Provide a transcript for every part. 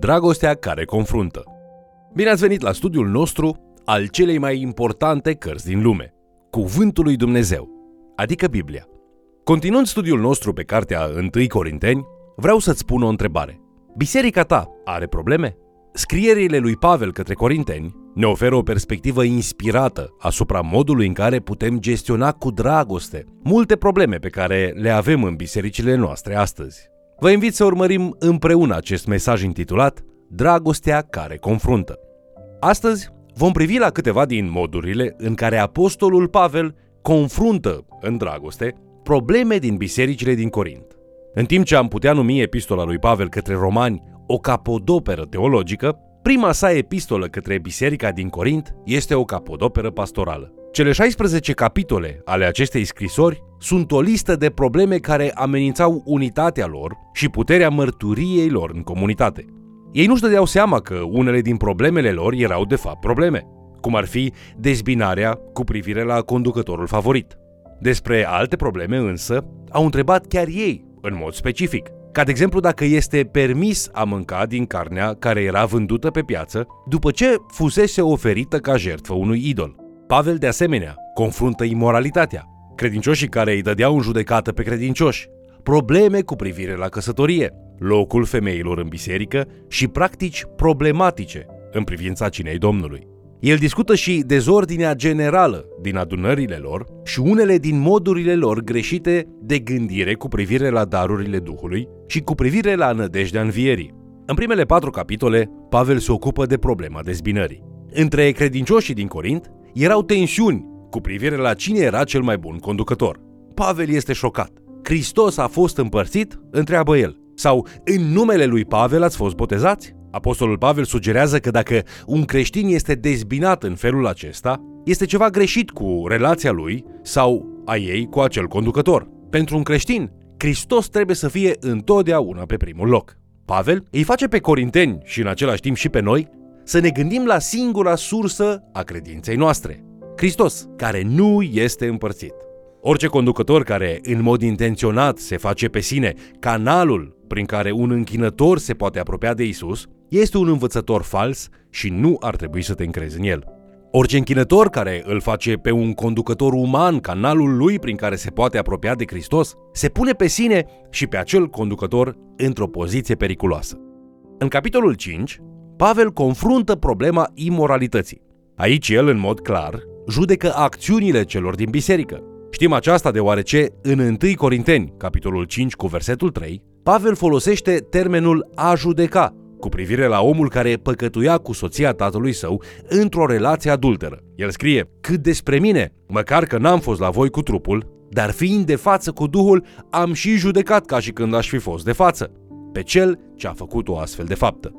Dragostea care confruntă. Bine ați venit la studiul nostru al celei mai importante cărți din lume, Cuvântul lui Dumnezeu, adică Biblia. Continuând studiul nostru pe cartea 1 Corinteni, vreau să-ți spun o întrebare. Biserica ta are probleme? Scrierile lui Pavel către Corinteni ne oferă o perspectivă inspirată asupra modului în care putem gestiona cu dragoste multe probleme pe care le avem în bisericile noastre astăzi. Vă invit să urmărim împreună acest mesaj intitulat Dragostea care confruntă. Astăzi vom privi la câteva din modurile în care apostolul Pavel confruntă în dragoste probleme din bisericile din Corint. În timp ce am putea numi epistola lui Pavel către romani o capodoperă teologică, prima sa epistolă către biserica din Corint este o capodoperă pastorală. Cele 16 capitole ale acestei scrisori sunt o listă de probleme care amenințau unitatea lor și puterea mărturiei lor în comunitate. Ei nu-și dădeau seama că unele din problemele lor erau de fapt probleme, cum ar fi dezbinarea cu privire la conducătorul favorit. Despre alte probleme însă au întrebat chiar ei, în mod specific, ca de exemplu dacă este permis a mânca din carnea care era vândută pe piață după ce fusese oferită ca jertfă unui idol. Pavel de asemenea confruntă imoralitatea, credincioșii care îi dădeau în judecată pe credincioși, probleme cu privire la căsătorie, locul femeilor în biserică și practici problematice în privința cinei Domnului. El discută și dezordinea generală din adunările lor și unele din modurile lor greșite de gândire cu privire la darurile Duhului și cu privire la nădejdea învierii. În primele patru capitole, Pavel se ocupă de problema dezbinării. Între credincioșii din Corint erau tensiuni cu privire la cine era cel mai bun conducător. Pavel este șocat. Hristos a fost împărțit? Întreabă el. Sau în numele lui Pavel ați fost botezați? Apostolul Pavel sugerează că dacă un creștin este dezbinat în felul acesta, este ceva greșit cu relația lui sau a ei cu acel conducător. Pentru un creștin, Hristos trebuie să fie întotdeauna pe primul loc. Pavel îi face pe corinteni și în același timp și pe noi să ne gândim la singura sursă a credinței noastre, Hristos, care nu este împărțit. Orice conducător care în mod intenționat se face pe sine canalul prin care un închinător se poate apropia de Isus, este un învățător fals și nu ar trebui să te încrezi în el. Orice închinător care îl face pe un conducător uman canalul lui prin care se poate apropia de Hristos, se pune pe sine și pe acel conducător într-o poziție periculoasă. În capitolul 5, Pavel confruntă problema imoralității. Aici el, în mod clar, judecă acțiunile celor din biserică. Știm aceasta deoarece în 1 Corinteni, capitolul 5 cu versetul 3, Pavel folosește termenul a judeca cu privire la omul care păcătuia cu soția tatălui său într-o relație adulteră. El scrie, cât despre mine, măcar că n-am fost la voi cu trupul, dar fiind de față cu Duhul, am și judecat ca și când aș fi fost de față, pe cel ce a făcut o astfel de faptă.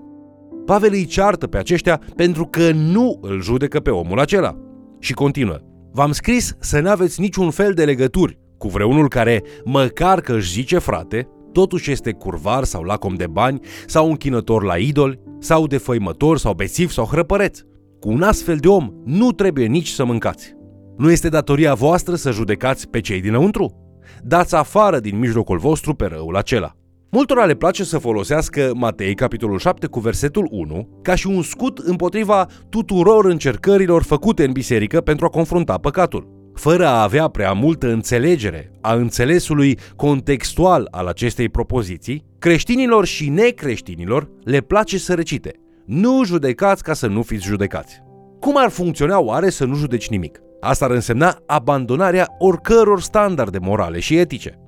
Pavel îi ceartă pe aceștia pentru că nu îl judecă pe omul acela. Și continuă, v-am scris să n-aveți niciun fel de legături cu vreunul care, măcar că își zice frate, totuși este curvar sau lacom de bani sau închinător la idoli sau defăimător sau bețiv sau hrăpăreț. Cu un astfel de om nu trebuie nici să mâncați. Nu este datoria voastră să judecați pe cei dinăuntru? Dați afară din mijlocul vostru pe răul acela. Multora le place să folosească Matei, capitolul 7, cu versetul 1, ca și un scut împotriva tuturor încercărilor făcute în biserică pentru a confrunta păcatul fără a avea prea multă înțelegere a înțelesului contextual al acestei propoziții, creștinilor și necreștinilor le place să recite Nu judecați ca să nu fiți judecați. Cum ar funcționa oare să nu judeci nimic? Asta ar însemna abandonarea oricăror standarde morale și etice.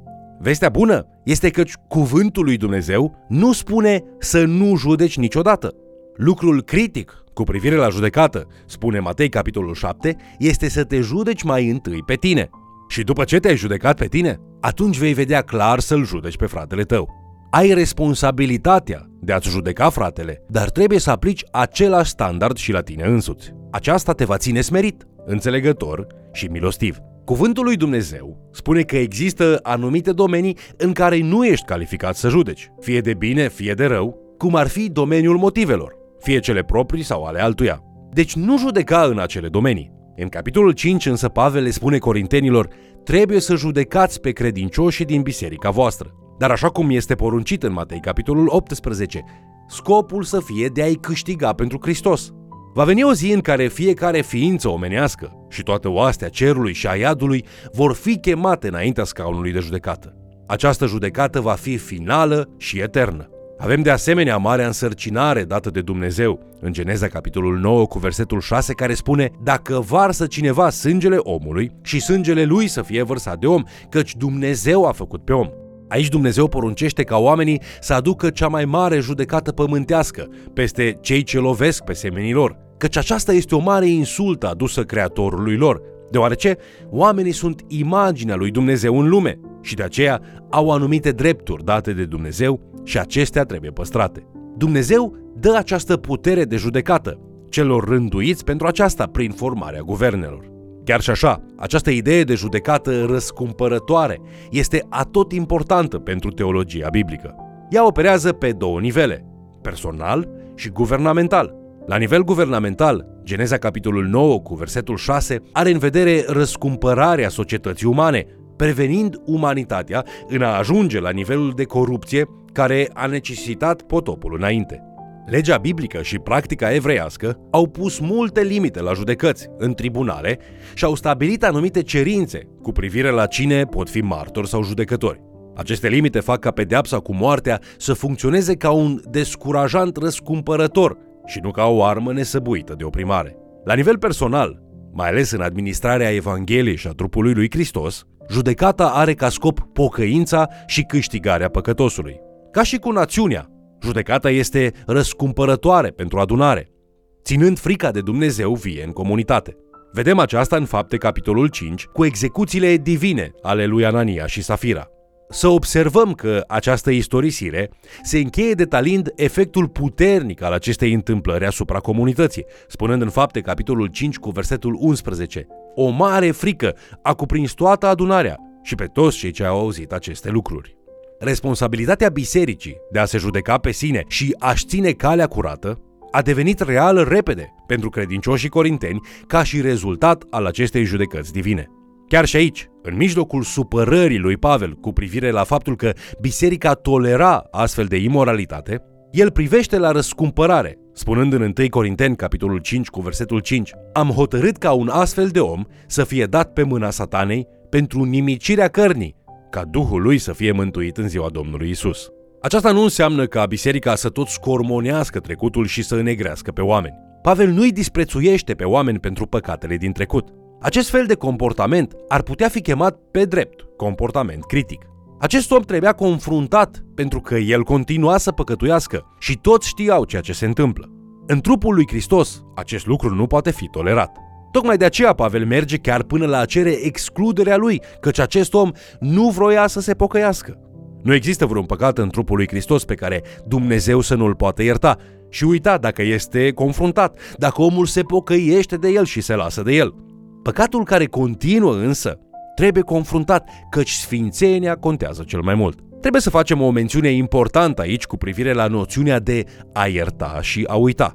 Vestea bună este că cuvântul lui Dumnezeu nu spune să nu judeci niciodată. Lucrul critic cu privire la judecată, spune Matei capitolul 7, este să te judeci mai întâi pe tine. Și după ce te-ai judecat pe tine, atunci vei vedea clar să-l judeci pe fratele tău. Ai responsabilitatea de a-ți judeca fratele, dar trebuie să aplici același standard și la tine însuți. Aceasta te va ține smerit, înțelegător și milostiv. Cuvântul lui Dumnezeu spune că există anumite domenii în care nu ești calificat să judeci, fie de bine, fie de rău, cum ar fi domeniul motivelor fie cele proprii sau ale altuia. Deci nu judeca în acele domenii. În capitolul 5 însă Pavel le spune corintenilor, trebuie să judecați pe credincioșii din biserica voastră. Dar așa cum este poruncit în Matei capitolul 18, scopul să fie de a-i câștiga pentru Hristos. Va veni o zi în care fiecare ființă omenească și toată oastea cerului și a iadului vor fi chemate înaintea scaunului de judecată. Această judecată va fi finală și eternă. Avem de asemenea marea însărcinare dată de Dumnezeu în Geneza capitolul 9 cu versetul 6 care spune Dacă varsă cineva sângele omului și sângele lui să fie vărsat de om, căci Dumnezeu a făcut pe om. Aici Dumnezeu poruncește ca oamenii să aducă cea mai mare judecată pământească peste cei ce lovesc pe semenii lor, căci aceasta este o mare insultă adusă Creatorului lor, deoarece oamenii sunt imaginea lui Dumnezeu în lume și de aceea au anumite drepturi date de Dumnezeu și acestea trebuie păstrate. Dumnezeu dă această putere de judecată celor rânduiți pentru aceasta prin formarea guvernelor. Chiar și așa, această idee de judecată răscumpărătoare este atot importantă pentru teologia biblică. Ea operează pe două nivele, personal și guvernamental. La nivel guvernamental, Geneza capitolul 9 cu versetul 6 are în vedere răscumpărarea societății umane, prevenind umanitatea în a ajunge la nivelul de corupție care a necesitat potopul înainte. Legea biblică și practica evreiască au pus multe limite la judecăți în tribunale și au stabilit anumite cerințe cu privire la cine pot fi martori sau judecători. Aceste limite fac ca pedeapsa cu moartea să funcționeze ca un descurajant răscumpărător și nu ca o armă nesăbuită de oprimare. La nivel personal, mai ales în administrarea Evangheliei și a trupului lui Hristos, judecata are ca scop pocăința și câștigarea păcătosului. Ca și cu națiunea, judecata este răscumpărătoare pentru adunare, ținând frica de Dumnezeu vie în comunitate. Vedem aceasta în fapte capitolul 5 cu execuțiile divine ale lui Anania și Safira. Să observăm că această istorisire se încheie detalind efectul puternic al acestei întâmplări asupra comunității, spunând în fapte capitolul 5 cu versetul 11 O mare frică a cuprins toată adunarea și pe toți cei ce au auzit aceste lucruri. Responsabilitatea bisericii de a se judeca pe sine și a-și ține calea curată a devenit reală repede pentru credincioșii corinteni ca și rezultat al acestei judecăți divine. Chiar și aici, în mijlocul supărării lui Pavel cu privire la faptul că biserica tolera astfel de imoralitate, el privește la răscumpărare, spunând în 1 Corinteni, capitolul 5, cu versetul 5, Am hotărât ca un astfel de om să fie dat pe mâna satanei pentru nimicirea cărnii, ca Duhul lui să fie mântuit în ziua Domnului Isus. Aceasta nu înseamnă ca biserica să tot scormonească trecutul și să înegrească pe oameni. Pavel nu-i disprețuiește pe oameni pentru păcatele din trecut. Acest fel de comportament ar putea fi chemat pe drept comportament critic. Acest om trebuia confruntat pentru că el continua să păcătuiască și toți știau ceea ce se întâmplă. În trupul lui Hristos, acest lucru nu poate fi tolerat. Tocmai de aceea Pavel merge chiar până la a cere excluderea lui, căci acest om nu vroia să se pocăiască. Nu există vreun păcat în trupul lui Hristos pe care Dumnezeu să nu-l poată ierta și uita dacă este confruntat, dacă omul se pocăiește de el și se lasă de el. Păcatul care continuă însă trebuie confruntat, căci sfințenia contează cel mai mult. Trebuie să facem o mențiune importantă aici cu privire la noțiunea de a ierta și a uita.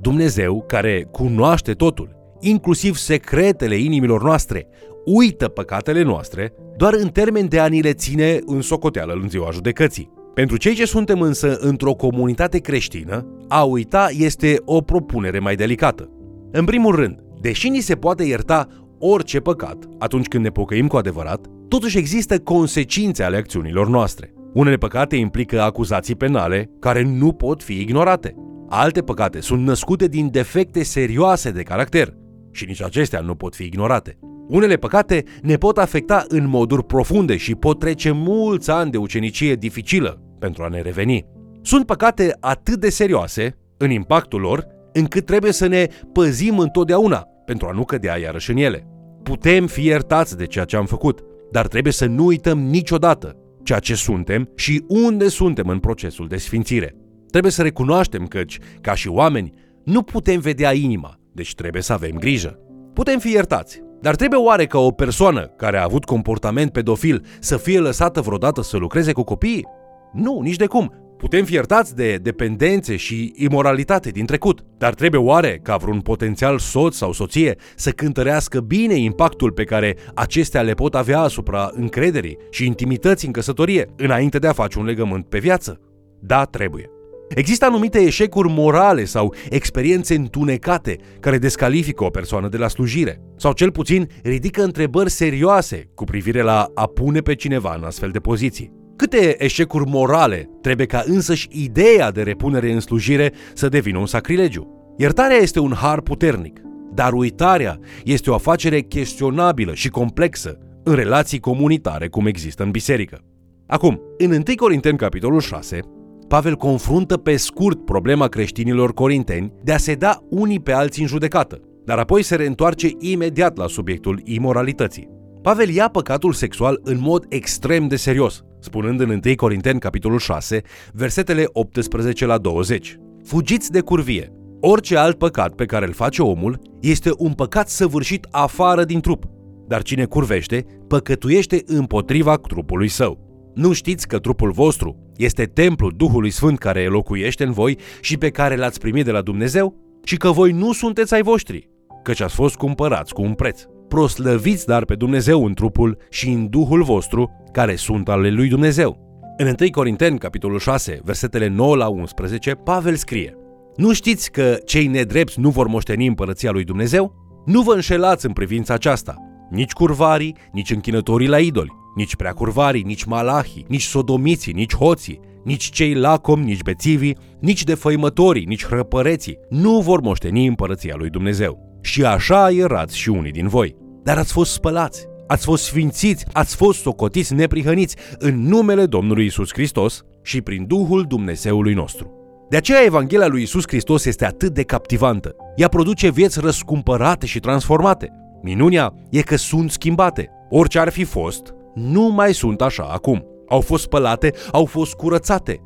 Dumnezeu, care cunoaște totul, inclusiv secretele inimilor noastre, uită păcatele noastre doar în termen de a ni le ține în socoteală în ziua judecății. Pentru cei ce suntem însă într-o comunitate creștină, a uita este o propunere mai delicată. În primul rând, deși ni se poate ierta orice păcat atunci când ne pocăim cu adevărat, totuși există consecințe ale acțiunilor noastre. Unele păcate implică acuzații penale care nu pot fi ignorate. Alte păcate sunt născute din defecte serioase de caracter și nici acestea nu pot fi ignorate. Unele păcate ne pot afecta în moduri profunde și pot trece mulți ani de ucenicie dificilă pentru a ne reveni. Sunt păcate atât de serioase în impactul lor, încât trebuie să ne păzim întotdeauna pentru a nu cădea iarăși în ele. Putem fi iertați de ceea ce am făcut, dar trebuie să nu uităm niciodată ceea ce suntem și unde suntem în procesul de sfințire. Trebuie să recunoaștem căci, ca și oameni, nu putem vedea inima, deci trebuie să avem grijă. Putem fi iertați, dar trebuie oare ca o persoană care a avut comportament pedofil să fie lăsată vreodată să lucreze cu copiii? Nu, nici de cum. Putem fi iertați de dependențe și imoralitate din trecut, dar trebuie oare ca vreun potențial soț sau soție să cântărească bine impactul pe care acestea le pot avea asupra încrederii și intimității în căsătorie, înainte de a face un legământ pe viață? Da, trebuie. Există anumite eșecuri morale sau experiențe întunecate care descalifică o persoană de la slujire, sau cel puțin ridică întrebări serioase cu privire la a pune pe cineva în astfel de poziții. Câte eșecuri morale trebuie ca însăși ideea de repunere în slujire să devină un sacrilegiu? Iertarea este un har puternic, dar uitarea este o afacere chestionabilă și complexă în relații comunitare cum există în biserică. Acum, în 1 Corinteni, capitolul 6, Pavel confruntă pe scurt problema creștinilor corinteni de a se da unii pe alții în judecată, dar apoi se reîntoarce imediat la subiectul imoralității. Pavel ia păcatul sexual în mod extrem de serios, spunând în 1 Corinteni capitolul 6, versetele 18 la 20. Fugiți de curvie. Orice alt păcat pe care îl face omul este un păcat săvârșit afară din trup, dar cine curvește, păcătuiește împotriva trupului său. Nu știți că trupul vostru este templul Duhului Sfânt care locuiește în voi și pe care l-ați primit de la Dumnezeu? Și că voi nu sunteți ai voștri, căci ați fost cumpărați cu un preț. Proslăviți dar pe Dumnezeu în trupul și în Duhul vostru, care sunt ale lui Dumnezeu. În 1 Corinteni, capitolul 6, versetele 9 la 11, Pavel scrie Nu știți că cei nedrepți nu vor moșteni împărăția lui Dumnezeu? Nu vă înșelați în privința aceasta. Nici curvarii, nici închinătorii la idoli, nici preacurvarii, nici malahii, nici sodomiții, nici hoții, nici cei lacom, nici bețivii, nici defăimătorii, nici hrăpăreții nu vor moșteni împărăția lui Dumnezeu. Și așa erați și unii din voi. Dar ați fost spălați, ați fost sfințiți, ați fost socotiți neprihăniți în numele Domnului Isus Hristos și prin Duhul Dumnezeului nostru. De aceea Evanghelia lui Isus Hristos este atât de captivantă. Ea produce vieți răscumpărate și transformate. Minunia e că sunt schimbate. Orice ar fi fost, nu mai sunt așa acum. Au fost spălate, au fost curățate.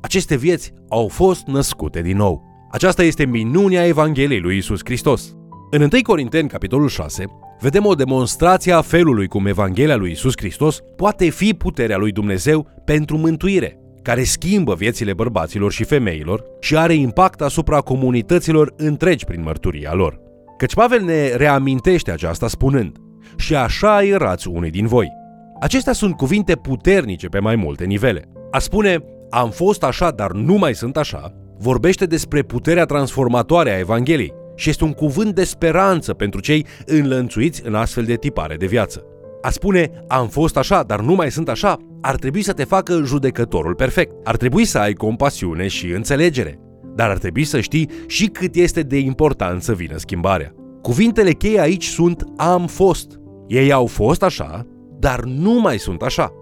Aceste vieți au fost născute din nou. Aceasta este minunia Evangheliei lui Isus Hristos. În 1 Corinteni, capitolul 6, vedem o demonstrație a felului cum Evanghelia lui Isus Hristos poate fi puterea lui Dumnezeu pentru mântuire, care schimbă viețile bărbaților și femeilor și are impact asupra comunităților întregi prin mărturia lor. Căci Pavel ne reamintește aceasta spunând, și așa erați unii din voi. Acestea sunt cuvinte puternice pe mai multe nivele. A spune, am fost așa, dar nu mai sunt așa, vorbește despre puterea transformatoare a Evangheliei și este un cuvânt de speranță pentru cei înlănțuiți în astfel de tipare de viață. A spune, am fost așa, dar nu mai sunt așa, ar trebui să te facă judecătorul perfect. Ar trebui să ai compasiune și înțelegere. Dar ar trebui să știi și cât este de important să vină schimbarea. Cuvintele cheie aici sunt am fost. Ei au fost așa, dar nu mai sunt așa.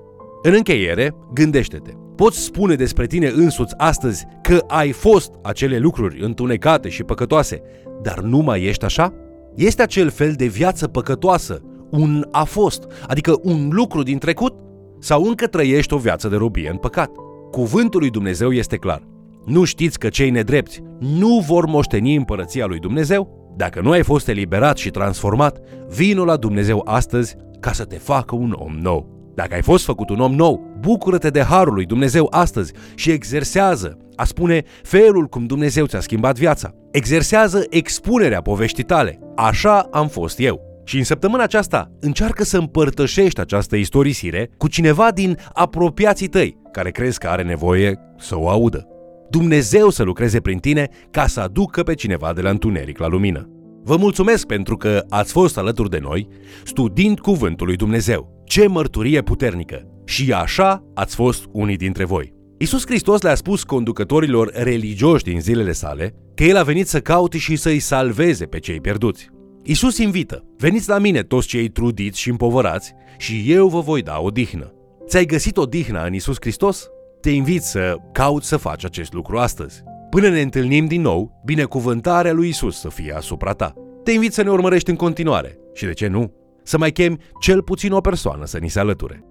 În încheiere, gândește-te. Poți spune despre tine însuți astăzi că ai fost acele lucruri întunecate și păcătoase, dar nu mai ești așa? Este acel fel de viață păcătoasă, un a fost, adică un lucru din trecut? Sau încă trăiești o viață de robie în păcat? Cuvântul lui Dumnezeu este clar. Nu știți că cei nedrepti nu vor moșteni împărăția lui Dumnezeu? Dacă nu ai fost eliberat și transformat, vino la Dumnezeu astăzi ca să te facă un om nou. Dacă ai fost făcut un om nou, bucură-te de harul lui Dumnezeu astăzi și exersează, a spune felul cum Dumnezeu ți-a schimbat viața. Exersează expunerea poveștii tale. Așa am fost eu. Și în săptămâna aceasta încearcă să împărtășești această istorisire cu cineva din apropiații tăi, care crezi că are nevoie să o audă. Dumnezeu să lucreze prin tine ca să aducă pe cineva de la întuneric la lumină. Vă mulțumesc pentru că ați fost alături de noi, studiind Cuvântul lui Dumnezeu. Ce mărturie puternică! Și așa ați fost unii dintre voi. Isus Hristos le-a spus conducătorilor religioși din zilele sale că El a venit să caute și să-i salveze pe cei pierduți. Isus invită, veniți la mine toți cei trudiți și împovărați și eu vă voi da o dihnă. Ți-ai găsit o dihnă în Isus Hristos? Te invit să cauți să faci acest lucru astăzi. Până ne întâlnim din nou, binecuvântarea lui Isus să fie asupra ta. Te invit să ne urmărești în continuare și, de ce nu, să mai chemi cel puțin o persoană să ni se alăture.